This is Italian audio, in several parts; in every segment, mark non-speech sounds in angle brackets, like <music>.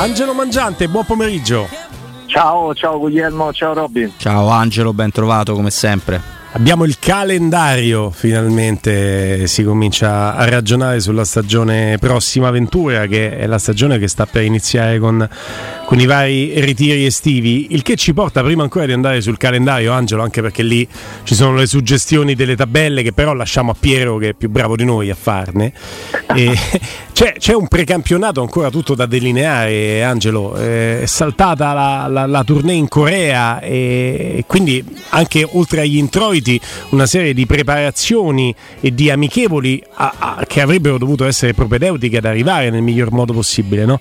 Angelo Mangiante, buon pomeriggio. Ciao, ciao Guglielmo, ciao Robin. Ciao Angelo, ben trovato come sempre. Abbiamo il calendario, finalmente si comincia a ragionare sulla stagione prossima Ventura, che è la stagione che sta per iniziare con, con, i vari ritiri estivi, il che ci porta prima ancora di andare sul calendario, Angelo, anche perché lì ci sono le suggestioni delle tabelle che però lasciamo a Piero che è più bravo di noi a farne. <laughs> C'è, c'è, un precampionato ancora tutto da delineare, Angelo, è saltata la, la, la tournée in Corea e quindi anche oltre agli introiti una serie di preparazioni e di amichevoli a, a, che avrebbero dovuto essere propedeutiche ad arrivare nel miglior modo possibile, no?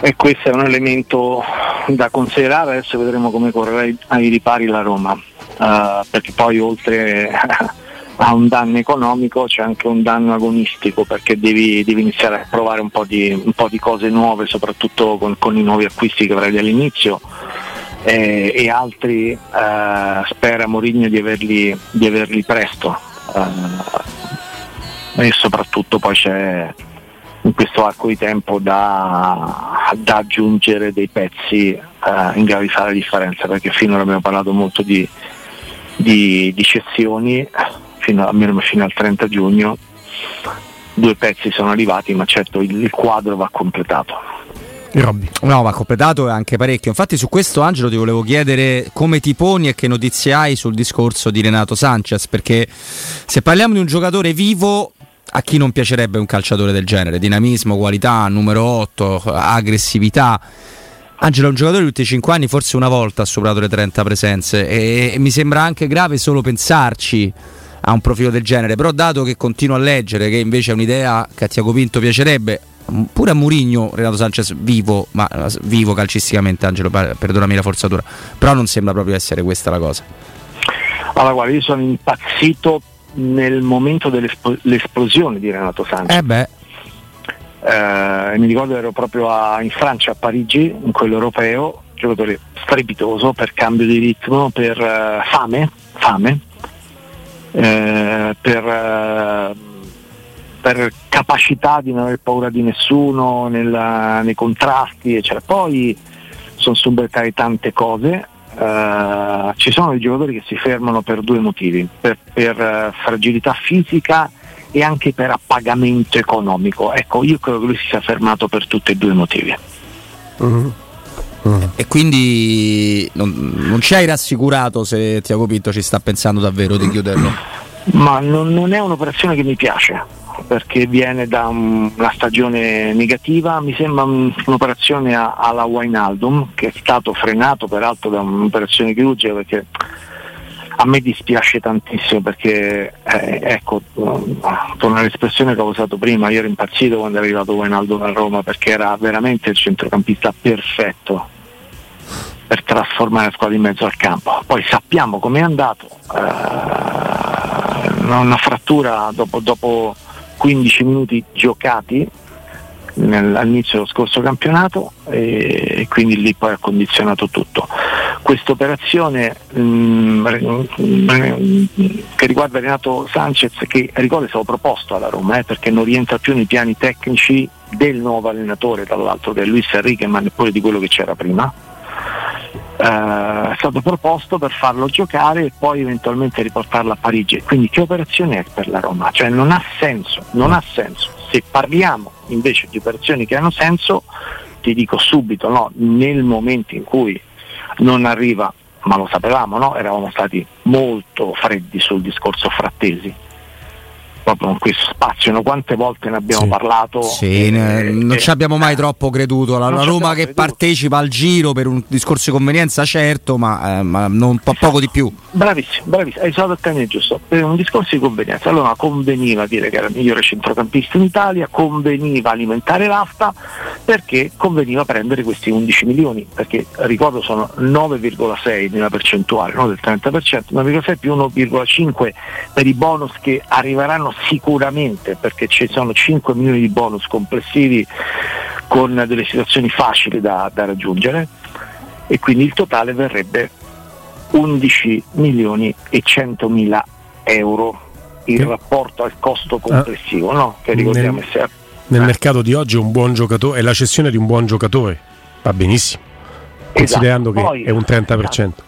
E questo è un elemento da considerare, adesso vedremo come correrà ai ripari la Roma, uh, perché poi oltre <laughs> a un danno economico c'è anche un danno agonistico perché devi, devi iniziare a provare un po, di, un po' di cose nuove, soprattutto con, con i nuovi acquisti che avrai all'inizio eh, e altri eh, spera Mourinho di averli, di averli presto. Eh, e soprattutto poi c'è in questo arco di tempo da, da aggiungere dei pezzi eh, in grado di fare la differenza perché finora abbiamo parlato molto di, di, di cessioni fino, almeno fino al 30 giugno. Due pezzi sono arrivati ma certo il, il quadro va completato Robby. No, ma completato anche parecchio. Infatti, su questo, Angelo, ti volevo chiedere come ti poni e che notizie hai sul discorso di Renato Sanchez. Perché se parliamo di un giocatore vivo, a chi non piacerebbe un calciatore del genere? Dinamismo, qualità, numero 8, aggressività. Angelo è un giocatore di tutti i 5 anni, forse una volta ha superato le 30 presenze e, e mi sembra anche grave solo pensarci a un profilo del genere, però dato che continuo a leggere che invece è un'idea che a Tiago Pinto piacerebbe, pure a Murigno Renato Sanchez vivo, ma vivo calcisticamente Angelo, perdonami la forzatura, però non sembra proprio essere questa la cosa. Allora guarda, io sono impazzito nel momento dell'esplosione di Renato Sanchez. Eh beh. Eh, mi ricordo ero proprio a, in Francia, a Parigi, in quello europeo, giocatore strepitoso per cambio di ritmo, per uh, fame, fame eh, per uh, per capacità di non aver paura di nessuno nella, nei contrasti, eccetera. Poi sono subentrate tante cose. Uh, ci sono dei giocatori che si fermano per due motivi, per, per uh, fragilità fisica e anche per appagamento economico. Ecco, io credo che lui si sia fermato per tutti e due i motivi. Uh-huh. Uh-huh. E quindi non, non, ci hai rassicurato se Tiago Pinto ci sta pensando davvero di chiuderlo? Ma non, non è un'operazione che mi piace perché viene da un, una stagione negativa, mi sembra un, un'operazione a, alla Wainaldum che è stato frenato peraltro da un'operazione chirurgica perché a me dispiace tantissimo perché eh, ecco, torna all'espressione che ho usato prima, io ero impazzito quando è arrivato Wainaldum a Roma perché era veramente il centrocampista perfetto per trasformare la squadra in mezzo al campo. Poi sappiamo com'è andato, eh, una frattura dopo, dopo 15 minuti giocati all'inizio dello scorso campionato e, quindi lì poi ha condizionato tutto. questa operazione mm, che riguarda Renato Sanchez che ricordo è stato proposto alla Roma eh, perché non rientra più nei piani tecnici del nuovo allenatore tra l'altro del Luis Enrique ma neppure di quello che c'era prima eh, è stato proposto per farlo giocare e poi eventualmente riportarlo a Parigi quindi che operazione è per la Roma? cioè non ha senso non ha senso se parliamo invece di operazioni che hanno senso ti dico subito no, nel momento in cui non arriva, ma lo sapevamo, no? eravamo stati molto freddi sul discorso frattesi proprio in questo spazio. No? Quante volte ne abbiamo sì. parlato? Sì, eh, non eh, ci abbiamo mai troppo creduto. La, la Roma che creduto. partecipa al giro per un discorso di convenienza, certo, ma, eh, ma non po- poco di più. Bravissimo, bravissimo, hai usato il termine giusto. Per un discorso di convenienza, allora conveniva dire che era il migliore centrocampista in Italia, conveniva alimentare l'asta perché conveniva prendere questi 11 milioni, perché ricordo sono 9,6 di una percentuale, non del 30%, 9,6 più 1,5 per i bonus che arriveranno sicuramente perché ci sono 5 milioni di bonus complessivi con delle situazioni facili da, da raggiungere e quindi il totale verrebbe 11 milioni e 100 mila euro che? rapporto al costo complessivo, ah, no? che ricordiamo nel, essere... Nel eh. mercato di oggi un buon giocatore è la cessione di un buon giocatore, va benissimo, considerando esatto. che Poi, è un 30%. Esatto.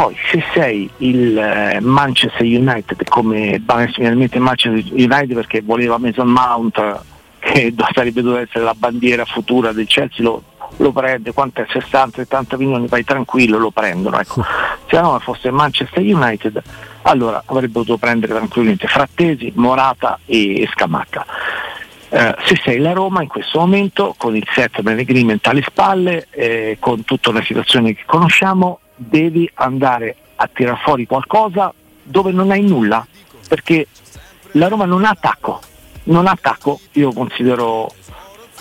Poi se sei il eh, Manchester United come finalmente Manchester United perché voleva Mason Mount che sarebbe dovuto essere la bandiera futura del Chelsea lo, lo prende, quanto è 60-70 milioni, vai tranquillo, lo prendono. Ecco. Se no fosse Manchester United allora avrebbe potuto prendere tranquillamente Frattesi, Morata e, e Scamacca. Eh, se sei la Roma in questo momento con il settlement agreement alle spalle, eh, con tutta una situazione che conosciamo, devi andare a tirare fuori qualcosa dove non hai nulla, perché la Roma non ha attacco, non ha attacco, io considero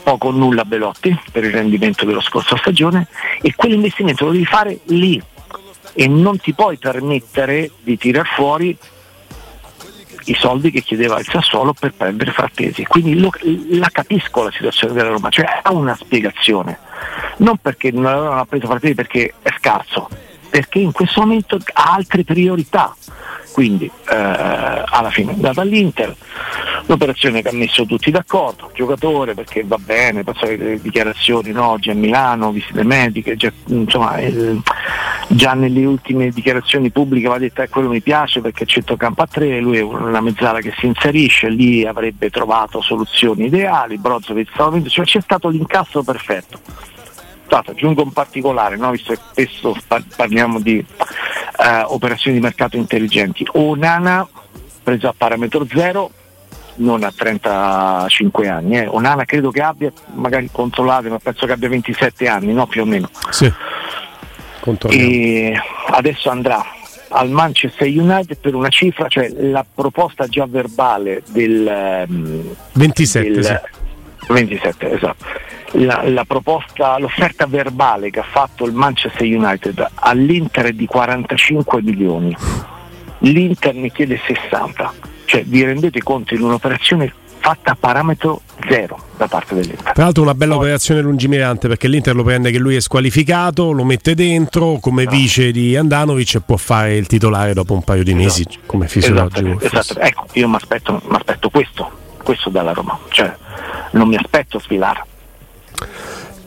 poco o nulla Belotti per il rendimento dello scorso stagione e quell'investimento lo devi fare lì e non ti puoi permettere di tirar fuori i soldi che chiedeva il Sassuolo per prendere Frattesi. Quindi lo, la capisco la situazione della Roma, cioè ha una spiegazione. Non perché non avevano preso Frattesi perché è scarso, perché in questo momento ha altre priorità. Quindi eh, alla fine è andata all'Inter, l'operazione che ha messo tutti d'accordo, giocatore perché va bene, penso le dichiarazioni no, oggi a Milano, visite mediche, già, insomma, eh, già nelle ultime dichiarazioni pubbliche va detto che eh, quello mi piace perché c'è campo a tre, lui è una mezzala che si inserisce, lì avrebbe trovato soluzioni ideali, Brozovic cioè c'è stato l'incasso perfetto stato, aggiungo un particolare, no? visto che spesso parliamo di uh, operazioni di mercato intelligenti. Onana preso a parametro zero, non a 35 anni. Eh. Onana credo che abbia, magari controllate, ma penso che abbia 27 anni, no? più o meno. Sì. Adesso andrà al Manchester United per una cifra, cioè la proposta già verbale del 27, del, sì. 27 esatto la, la, proposta, l'offerta verbale che ha fatto il Manchester United all'Inter è di 45 milioni, l'Inter ne chiede 60, cioè vi rendete conto in un'operazione fatta a parametro zero da parte dell'Inter. Tra l'altro una bella Poi, operazione lungimirante perché l'Inter lo prende che lui è squalificato, lo mette dentro come no. vice di Andanovic e può fare il titolare dopo un paio di esatto. mesi come fisiologico. Esatto, esatto. Ecco, io mi aspetto, questo, questo dalla Roma, cioè non mi aspetto sfilare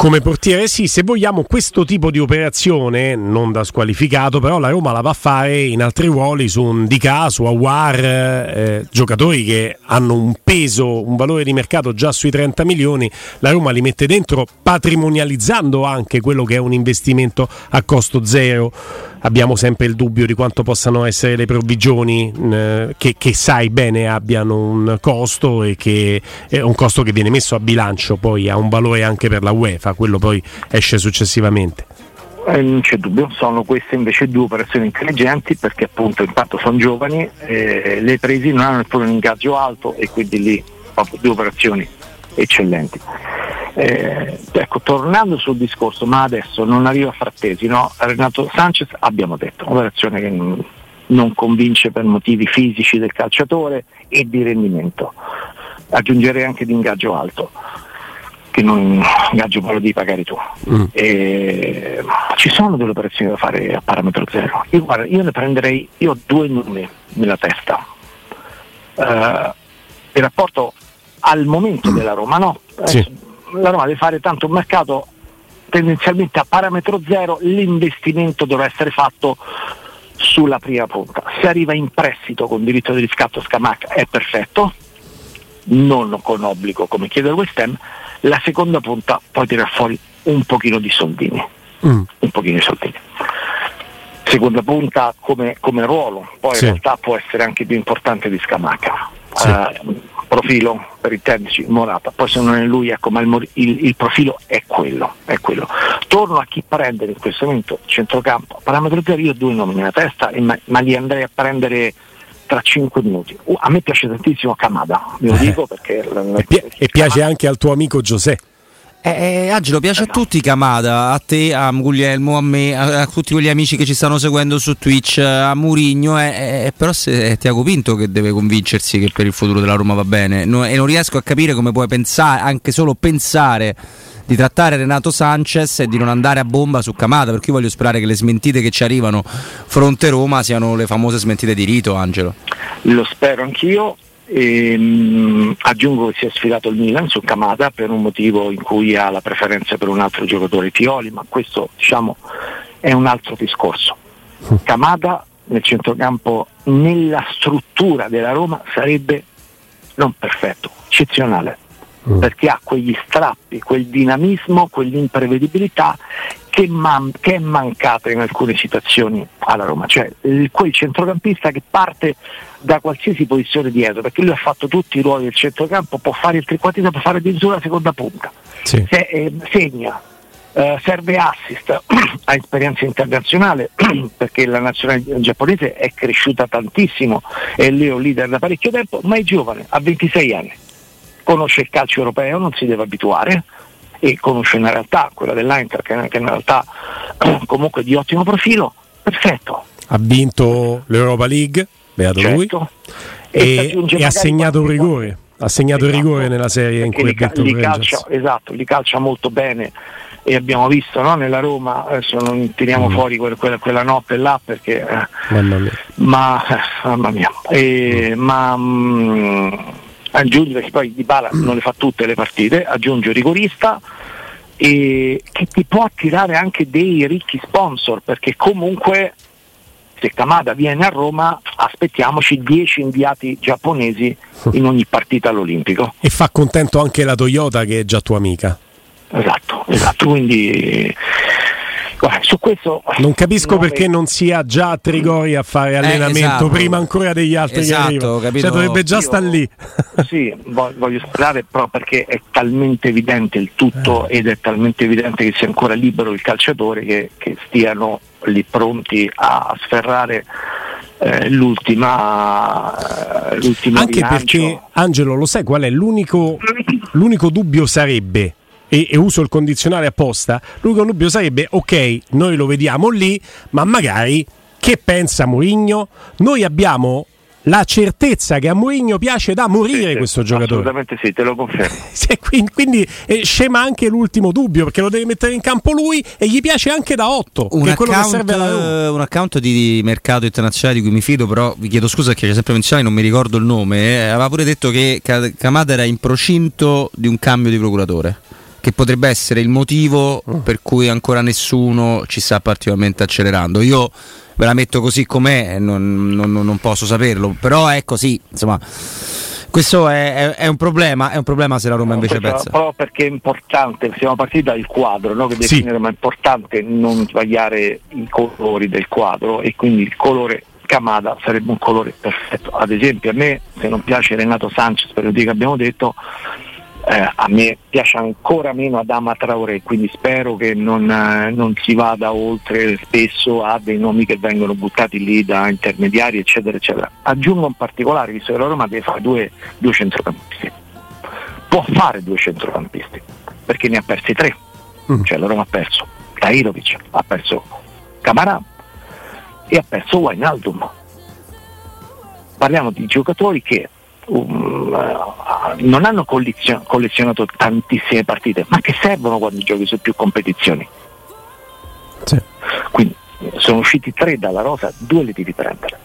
come portiere sì, se vogliamo questo tipo di operazione, non da squalificato, però la Roma la va a fare in altri ruoli su un DK, su Awar, eh, giocatori che hanno un peso, un valore di mercato già sui 30 milioni, la Roma li mette dentro patrimonializzando anche quello che è un investimento a costo zero abbiamo sempre il dubbio di quanto possano essere le provvigioni eh, che, che, sai bene abbiano un costo e che è un costo che viene messo a bilancio, poi ha un valore anche per la UEFA, quello poi esce successivamente. Eh, non c'è dubbio, sono queste invece due operazioni intelligenti perché appunto intanto sono giovani, eh, le presi non hanno neppure un ingaggio alto e quindi lì due operazioni eccellenti. Eh, ecco, tornando sul discorso, ma adesso non arriva Frattesi, no? Renato Sanchez abbiamo detto, un'operazione che non convince per motivi fisici del calciatore e di rendimento, aggiungerei anche di ingaggio alto. che non ingaggio poi lo devi pagare tu. Mm. E, ci sono delle operazioni da fare a parametro zero. Io, guarda, io ne prenderei, io ho due nomi nella testa. Eh, il rapporto al momento della Roma, no? Sì. Eh, La Roma deve fare tanto un mercato tendenzialmente a parametro zero, l'investimento dovrà essere fatto sulla prima punta. Se arriva in prestito con diritto di riscatto Scamacca è perfetto, non con obbligo come chiede il West Ham, la seconda punta può tirare fuori un pochino di soldini, Mm. un pochino di soldini. Seconda punta come, come ruolo, poi Sì. in realtà può essere anche più importante di Scamacca. Sì. Eh, profilo per i tecnici, Morata, poi se non è lui, ecco, ma il, il- il profilo è quello, è quello. Torno a chi prendere in questo momento centrocampo, parametro zero, io ho due nomi nella testa, e ma, ma li andrei a prendere tra 5 minuti. Uh, a me piace tantissimo Kamada, ve lo dico perché E, pi- e piace anche al tuo amico Giuseppe. Eh, eh, Angelo, piace a tutti Kamada, a te, a Guglielmo, a me, a, a tutti quegli amici che ci stanno seguendo su Twitch, a Murigno, eh, eh, però se è Tiago Pinto che deve convincersi che per il futuro della Roma va bene No- e non riesco a capire come puoi pensare, anche solo pensare di trattare Renato Sanchez e di non andare a bomba su Kamada, perché io voglio sperare che le smentite che ci arrivano fronte Roma siano le famose smentite di rito, Angelo. Lo spero anch'io. E, mh, aggiungo che si è sfidato il Milan su Kamada per un motivo in cui ha la preferenza per un altro giocatore Pioli, ma questo diciamo è un altro discorso. <laughs> Kamada nel centrocampo nella struttura della Roma sarebbe non perfetto, eccezionale, perché ha quegli strappi, quel dinamismo, quell'imprevedibilità che, man- che è mancata in alcune situazioni alla Roma, cioè il- quel centrocampista che parte da qualsiasi posizione dietro, perché lui ha fatto tutti i ruoli del centrocampo, può fare il trequartista, può fare addirittura la seconda punta, Sì. Se- eh, segna, eh, serve assist, <clears throat> ha esperienza internazionale <clears throat> perché la nazionale giapponese è cresciuta tantissimo e lui è un leader da parecchio tempo, ma è giovane, ha 26 anni, conosce il calcio europeo, non si deve abituare e conosce una realtà, quella dell'Inter, che è una realtà comunque di ottimo profilo, perfetto. Ha vinto l'Europa League, beato lui, certo. E si e, aggiunge e ha segnato un rigore. Ha segnato il Esatto, rigore nella serie in cui ha li, vinto li calcia, esatto, li calcia molto bene e abbiamo visto no, nella Roma, adesso non tiriamo Mm. fuori quel- quella, quella notte là perché eh, Mamma mia. ma eh, mamma mia E, ma mm, aggiunge perché poi Di Bala non le fa tutte le partite aggiunge un rigorista e che ti può attirare anche dei ricchi sponsor perché comunque se Kamada viene a Roma aspettiaamoci 10 inviati giapponesi in ogni partita all'Olimpico E fa contento anche la Toyota che è già tua amica. esatto esatto quindi guarda, su questo Non capisco nome- perché non sia già a Trigori a fare allenamento esatto. prima ancora degli altri Esatto, che? Cioè dovrebbe già stare lì. <laughs> Sì, vo- voglio sperare però perché è talmente evidente il tutto Eh. ed è talmente evidente che sia ancora libero il calciatore che, che stiano lì pronti a sferrare eh, l'ultima, eh, l'ultimo Anche rilancio. perché, Angelo, lo sai qual è? L'unico, l'unico dubbio sarebbe, e, e uso il condizionale apposta, l'unico dubbio sarebbe, ok, noi lo vediamo lì, ma magari che pensa Mourinho? Noi abbiamo la certezza che a Mourinho piace da morire Sì, questo giocatore. Assolutamente sì, te lo confermo. <laughs> Sì, quindi, quindi, eh, scema anche l'ultimo dubbio perché lo deve mettere in campo lui e gli piace anche da 8 Un account, alla eh, un account di mercato internazionale di cui mi fido, però vi chiedo scusa perché c'è sempre menzionato, non mi ricordo il nome. eh, aveva pure detto che Kamada era in procinto di un cambio di procuratore. Che potrebbe essere il motivo Mm. per cui ancora nessuno ci sta particolarmente accelerando. Io ve la metto così com'è, non, non- non posso saperlo, però è così. Insomma, questo è, è- è un problema. È un problema se la Roma invece Questo pensa. Proprio perché è importante, siamo partiti dal quadro, no? che Sì. definire, ma è importante non sbagliare i colori del quadro e quindi il colore Camada sarebbe un colore perfetto. Ad esempio a me, se non piace Renato Sanchez per il motivo che abbiamo detto, eh, a me piace ancora meno Adama Traoré, quindi spero che non, eh, non si vada oltre spesso a dei nomi che vengono buttati lì da intermediari, eccetera, eccetera. Aggiungo un particolare, visto che la Roma deve fare due, due centrocampisti. Può fare due centrocampisti, perché ne ha persi tre. Mm. Cioè la Roma ha perso Tahirovic, ha perso Camarà e ha perso Wijnaldum. Parliamo di giocatori che um, uh, non hanno collezio- collezionato tantissime partite, ma che servono quando giochi su più competizioni. Sì. Quindi sono usciti tre dalla rosa, due li devi prendere.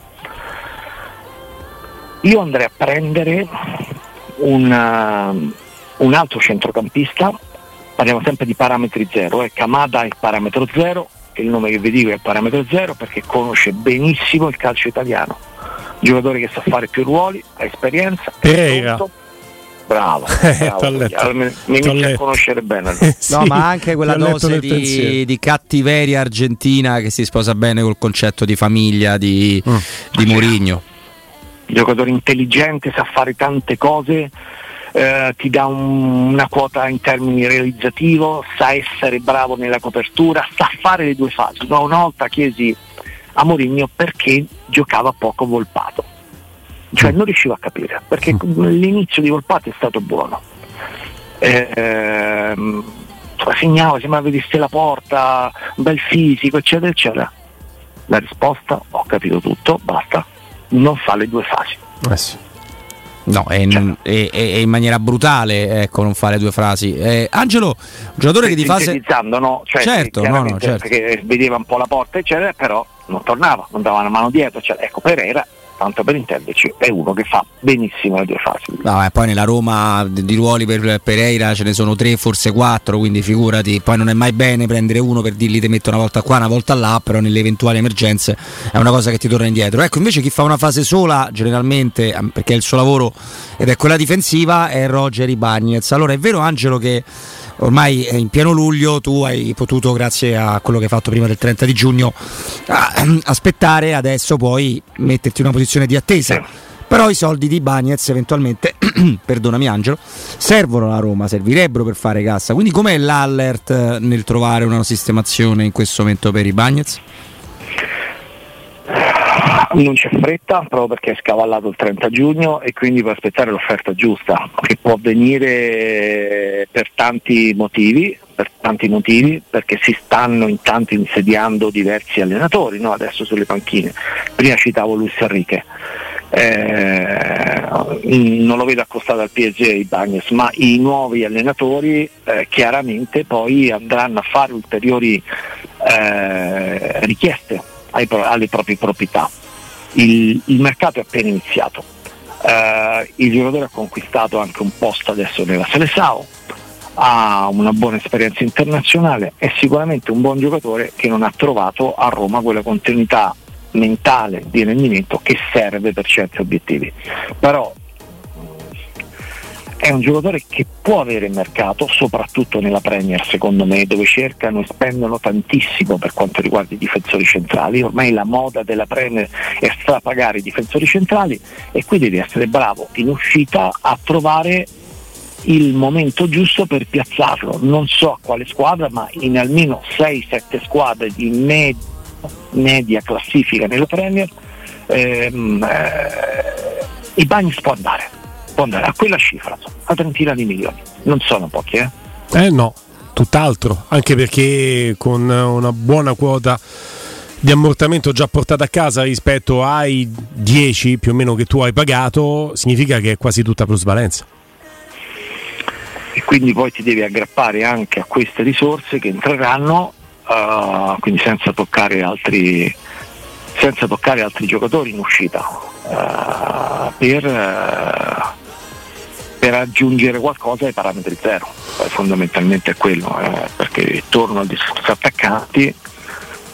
Io andrei a prendere una, un altro centrocampista, parliamo sempre di parametri zero, eh. Kamada è parametro zero, il nome che vi dico è parametro zero perché conosce benissimo il calcio italiano. Giocatore che sa fare più ruoli, ha esperienza. Pereira. Bravo, <laughs> Eh, bravo. Allora, mi, inizia a conoscere bene. allora. <laughs> Eh, sì, No, ma anche quella dose di, di cattiveria argentina che si sposa bene col concetto di famiglia di, Mm. di Mourinho. giocatore intelligente, sa fare tante cose, eh, ti dà un- una quota in termini realizzativo, sa essere bravo nella copertura, sa fare le due fasi. No, una volta chiesi a Mourinho perché giocava poco Volpato, cioè non riuscivo a capire, perché l'inizio di Volpato è stato buono. Ehm, segnava, sembrava vedesse la porta, un bel fisico, eccetera, eccetera. La risposta, ho capito tutto, basta, non fa le due fasi. Eh sì. No, è in, è- è- è in maniera brutale ecco, non fare due frasi. Eh, Angelo, un giocatore che di fase. No? Cioè, Certo, no, no, certo. Perché vedeva un po' la porta, eccetera, però non tornava, non dava una mano dietro. Cioè, ecco, Pereira, tanto per intenderci, è uno che fa benissimo le due fasi. No, eh, poi nella Roma di ruoli per Pereira ce ne sono tre, forse quattro, quindi figurati. Poi non è mai bene prendere uno per dirgli ti metto una volta qua, una volta là, però nelle eventuali emergenze è una cosa che ti torna indietro. Ecco, invece chi fa una fase sola, generalmente, perché è il suo lavoro ed è quella difensiva, è Roger Ibagnez. Allora è vero Angelo che ormai è in pieno luglio tu hai potuto, grazie a quello che hai fatto prima del 30 di giugno, ah, aspettare, adesso puoi metterti in una posizione di attesa. Però i soldi di Bagnez eventualmente, <clears throat> perdonami Angelo, servono alla Roma, servirebbero per fare cassa. Quindi com'è l'allert eh, nel trovare una sistemazione in questo momento per i Bagnez? Non c'è fretta proprio perché è scavallato il 30 giugno e quindi puoi aspettare l'offerta giusta, che può avvenire per tanti motivi, per tanti motivi, perché si stanno intanto insediando diversi allenatori no? adesso sulle panchine. Prima citavo Luis Enrique. Eh, non lo vedo accostato al PSG i Bagnes, ma i nuovi allenatori eh, chiaramente poi andranno a fare ulteriori eh, richieste ai alle proprie proprietà. Il, il mercato è appena iniziato, Eh, il giocatore ha conquistato anche un posto adesso nella Selesao, ha una buona esperienza internazionale, è sicuramente un buon giocatore che non ha trovato a Roma quella continuità mentale di rendimento che serve per certi obiettivi. Però è un giocatore che può avere mercato, soprattutto nella Premier secondo me, dove cercano e spendono tantissimo per quanto riguarda i difensori centrali. Ormai la moda della Premier è strapagare i difensori centrali e qui devi essere bravo in uscita a trovare il momento giusto per piazzarlo. Non so a quale squadra, ma in almeno 6-7 squadre di med- media classifica nella Premier ehm, eh, i Bagnis può andare, può andare a quella cifra, a trentina di milioni. Non sono pochi, eh? Eh no, tutt'altro, anche perché con una buona quota di ammortamento già portata a casa rispetto ai 10 più o meno che tu hai pagato, significa che è quasi tutta plusvalenza. e quindi poi ti devi aggrappare anche a queste risorse che entreranno, eh, quindi senza toccare altri, senza toccare altri giocatori in uscita, eh, per, eh, per aggiungere qualcosa ai parametri zero. Eh, fondamentalmente è quello, eh, perché torno al discorso attaccanti,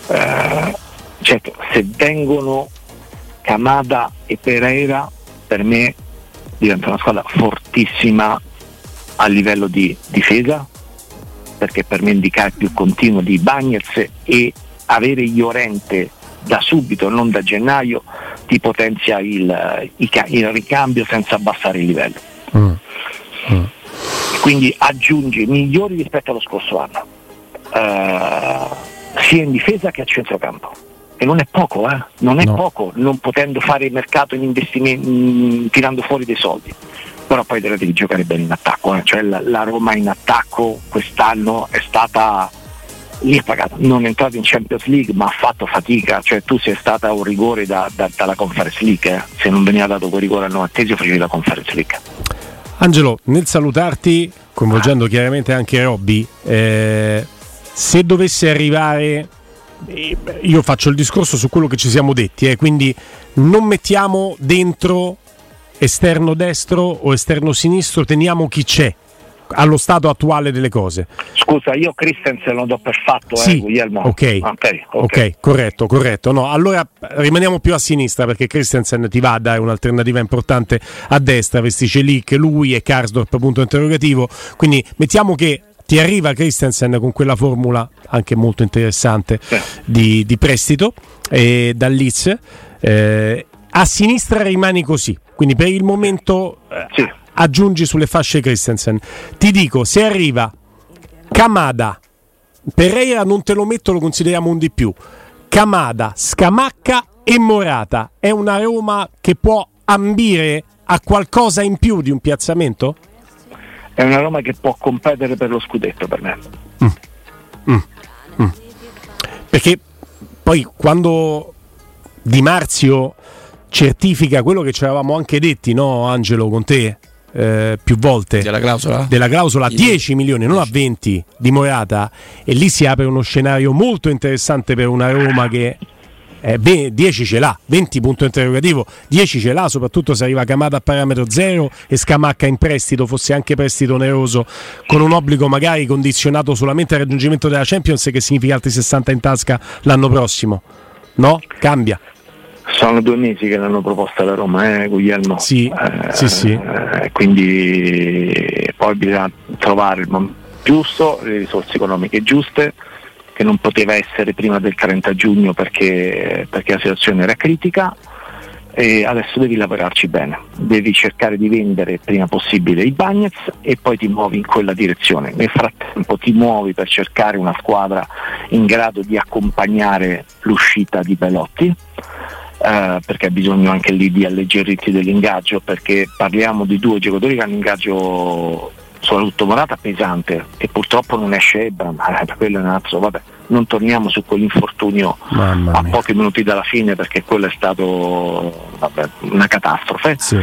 eh, certo, se vengono Kamada e Pereira per me diventa una squadra fortissima a livello di difesa perché per me indicare più continuo di Bagnez e avere Iorente da subito, non da gennaio, ti potenzia il, il il ricambio senza abbassare il livello. Quindi aggiungi migliori rispetto allo scorso anno, eh, sia in difesa che a centrocampo. E non è poco, eh? non è No. poco non potendo fare il mercato in investimenti, mm, tirando fuori dei soldi. Però poi te la devi giocare bene in attacco, eh? cioè la, la Roma in attacco quest'anno è stata lì ha pagato, non è entrato in Champions League ma ha fatto fatica, cioè tu sei stata un rigore da, da, dalla Conference League, eh. se non veniva dato quel rigore al novantesimo facevi la Conference League. Angelo, nel salutarti, coinvolgendo chiaramente anche Robby, eh, se dovesse arrivare, eh, io faccio il discorso su quello che ci siamo detti, eh, quindi non mettiamo dentro esterno destro o esterno sinistro, teniamo chi c'è allo stato attuale delle cose. Scusa, io Christensen lo do per fatto, sì, eh, Guglielmo. Okay. Okay, ok, ok, corretto, corretto. No, allora rimaniamo più a sinistra perché Christensen ti va a dare un'alternativa importante a destra, vestisce lì che lui e Karsdorp, punto interrogativo. Quindi mettiamo che ti arriva Christensen con quella formula anche molto interessante di, di prestito eh, dal Leeds. Eh, a sinistra rimani così, quindi per il momento eh, Sì. Aggiungi sulle fasce Christensen. Ti dico, se arriva Kamada, Pereira non te lo metto, lo consideriamo un di più. Kamada, Scamacca e Morata è una Roma che può ambire a qualcosa in più di un piazzamento? È una Roma che può competere per lo scudetto per me. Perché poi quando Di Marzio certifica quello che ci avevamo anche detti, no Angelo, con te eh, più volte Della clausola? della clausola a 10 milioni, non a 20 di Morata, e lì si apre uno scenario molto interessante per una Roma che eh, beh, 10 ce l'ha, 20 punto interrogativo, 10 ce l'ha, soprattutto se arriva Camata a parametro zero e Scamacca in prestito, fosse anche prestito oneroso, con un obbligo magari condizionato solamente al raggiungimento della Champions, che significa altri 60 in tasca l'anno prossimo. No? Cambia. Sono due mesi che l'hanno proposta la Roma, eh, Guglielmo. Sì, Eh, sì, sì. eh, quindi poi bisogna trovare il momento giusto, le risorse economiche giuste, che non poteva essere prima del 30 giugno perché, perché la situazione era critica. E adesso devi lavorarci bene, devi cercare di vendere prima possibile i Bagnets e poi ti muovi in quella direzione. Nel frattempo ti muovi per cercare una squadra in grado di accompagnare l'uscita di Belotti, eh, perché ha bisogno anche lì di alleggerirsi dell'ingaggio, perché parliamo di due giocatori che hanno ingaggio soprattutto Morata pesante e purtroppo non esce Ebram, eh, quello è un altro, vabbè, non torniamo su quell'infortunio a pochi minuti dalla fine perché quello è stato vabbè, una catastrofe. Sì.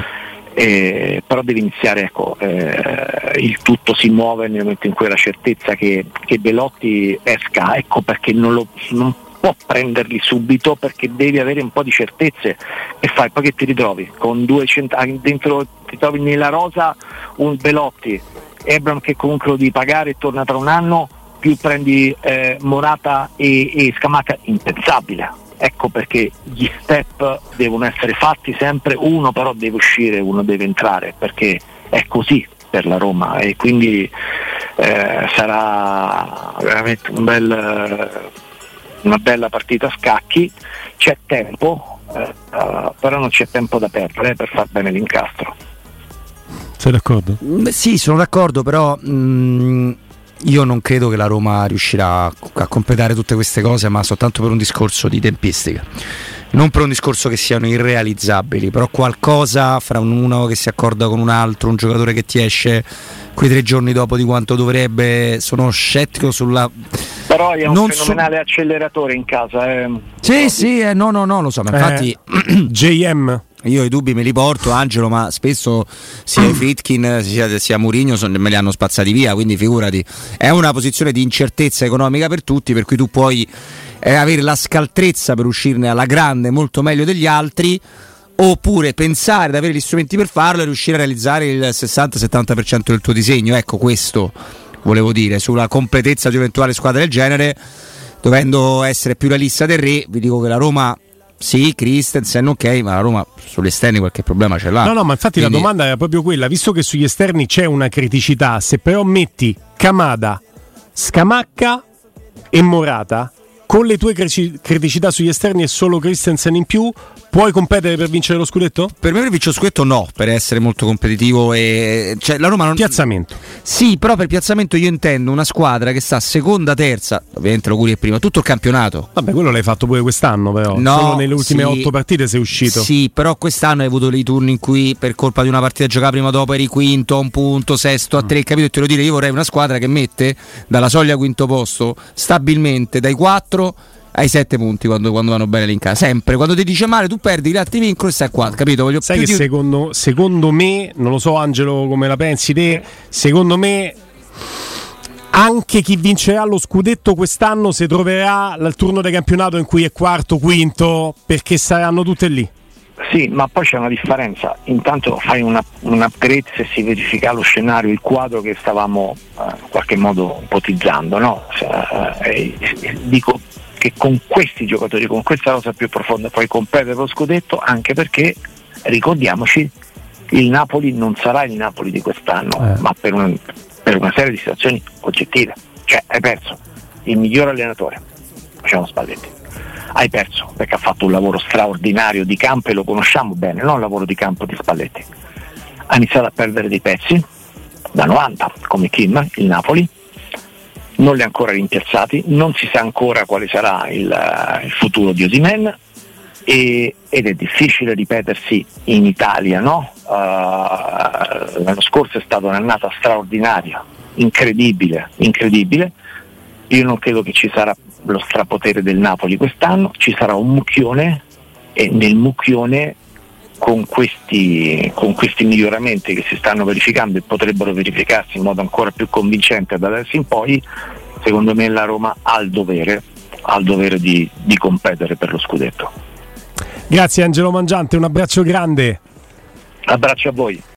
Eh, però deve iniziare, ecco, eh, il tutto si muove nel momento in cui la certezza che, che Belotti esca, ecco perché non, lo, non può prenderli subito perché devi avere un po' di certezze e fai poi che ti ritrovi con due cent- ah, dentro ti trovi nella rosa un Belotti, Ebram che comunque lo devi pagare e torna tra un anno, più prendi eh, Morata e, e Scamacca, impensabile. Ecco perché gli step devono essere fatti sempre, uno però deve uscire, uno deve entrare, perché è così per la Roma e quindi eh, sarà veramente un bel, una bella partita a scacchi, c'è tempo, eh, eh, però non c'è tempo da perdere per far bene l'incastro. Sei d'accordo? Mm, Sì, sono d'accordo, però mm, io non credo che la Roma riuscirà a, a completare tutte queste cose, ma soltanto per un discorso di tempistica. Non per un discorso che siano irrealizzabili, però qualcosa fra un- uno che si accorda con un altro, un giocatore che ti esce quei tre giorni dopo di quanto dovrebbe, sono scettico sulla... Però è un Non so- fenomenale acceleratore in casa. eh. Sì, sì, eh, no, no, no, lo so, ma infatti... <clears throat> JM. Io i dubbi me li porto, Angelo, ma spesso sia <clears throat> Fritkin sia, sia Murigno me li hanno spazzati via, quindi figurati. È una posizione di incertezza economica per tutti, per cui tu puoi eh, avere la scaltrezza per uscirne alla grande molto meglio degli altri, oppure pensare di avere gli strumenti per farlo e riuscire a realizzare il 60-70% del tuo disegno. Ecco questo volevo dire, sulla completezza di un'eventuale squadra del genere, dovendo essere più realista del re, vi dico che la Roma... Sì, Christensen, ok, ma la Roma sugli esterni qualche problema ce l'ha. No, no, ma infatti Quindi- la domanda era proprio quella, visto che sugli esterni c'è una criticità, se però metti Kamada, Scamacca e Morata, con le tue criticità sugli esterni e solo Christensen in più, puoi competere per vincere lo scudetto? Per me per vincere lo scudetto no, per essere molto competitivo e cioè la Roma non piazzamento. Sì, però per piazzamento io intendo una squadra che sta seconda, terza, ovviamente lo curi prima, tutto il campionato. Vabbè, quello l'hai fatto pure quest'anno però, no, solo nelle ultime sì, otto partite sei uscito. Sì, però quest'anno hai avuto dei turni in cui per colpa di una partita giocata prima o dopo eri quinto a un punto, sesto a tre, mm. capito? E te lo dire, io vorrei una squadra che mette dalla soglia quinto posto stabilmente dai 4 ai 7 punti quando, quando, vanno bene l'inca. Sempre quando ti dice male, tu perdi, gli altri vincono e stai qua. Capito? Voglio Sai che di... secondo, secondo me, non lo so, Angelo, come la pensi te? Secondo me anche chi vincerà lo scudetto quest'anno si troverà al turno del campionato in cui è quarto, quinto, perché saranno tutte lì. Sì, ma poi c'è una differenza. Intanto fai una, un upgrade se si verifica lo scenario, il quadro che stavamo eh, in qualche modo ipotizzando. No? Eh, eh, dico che con questi giocatori, con questa rosa più profonda, puoi competere lo scudetto anche perché, ricordiamoci, il Napoli non sarà il Napoli di quest'anno, eh. ma per, un, per una serie di situazioni oggettive. Cioè hai perso il miglior allenatore, facciamo Spalletti hai perso perché ha fatto un lavoro straordinario di campo e lo conosciamo bene, non il lavoro di campo di Spalletti. Ha iniziato a perdere dei pezzi da 90 come Kim, il Napoli, non li ha ancora rimpiazzati, non si sa ancora quale sarà il, uh, il futuro di Osimen ed è difficile ripetersi in Italia, no? uh, l'anno scorso è stata un'annata straordinaria, incredibile, incredibile. Io non credo che ci sarà lo strapotere del Napoli quest'anno, ci sarà un mucchione e nel mucchione con questi, con questi, miglioramenti che si stanno verificando e potrebbero verificarsi in modo ancora più convincente da adesso in poi, secondo me la Roma ha il dovere, ha il dovere di, di competere per lo scudetto. Grazie Angelo Mangiante, un abbraccio grande. Abbraccio a voi.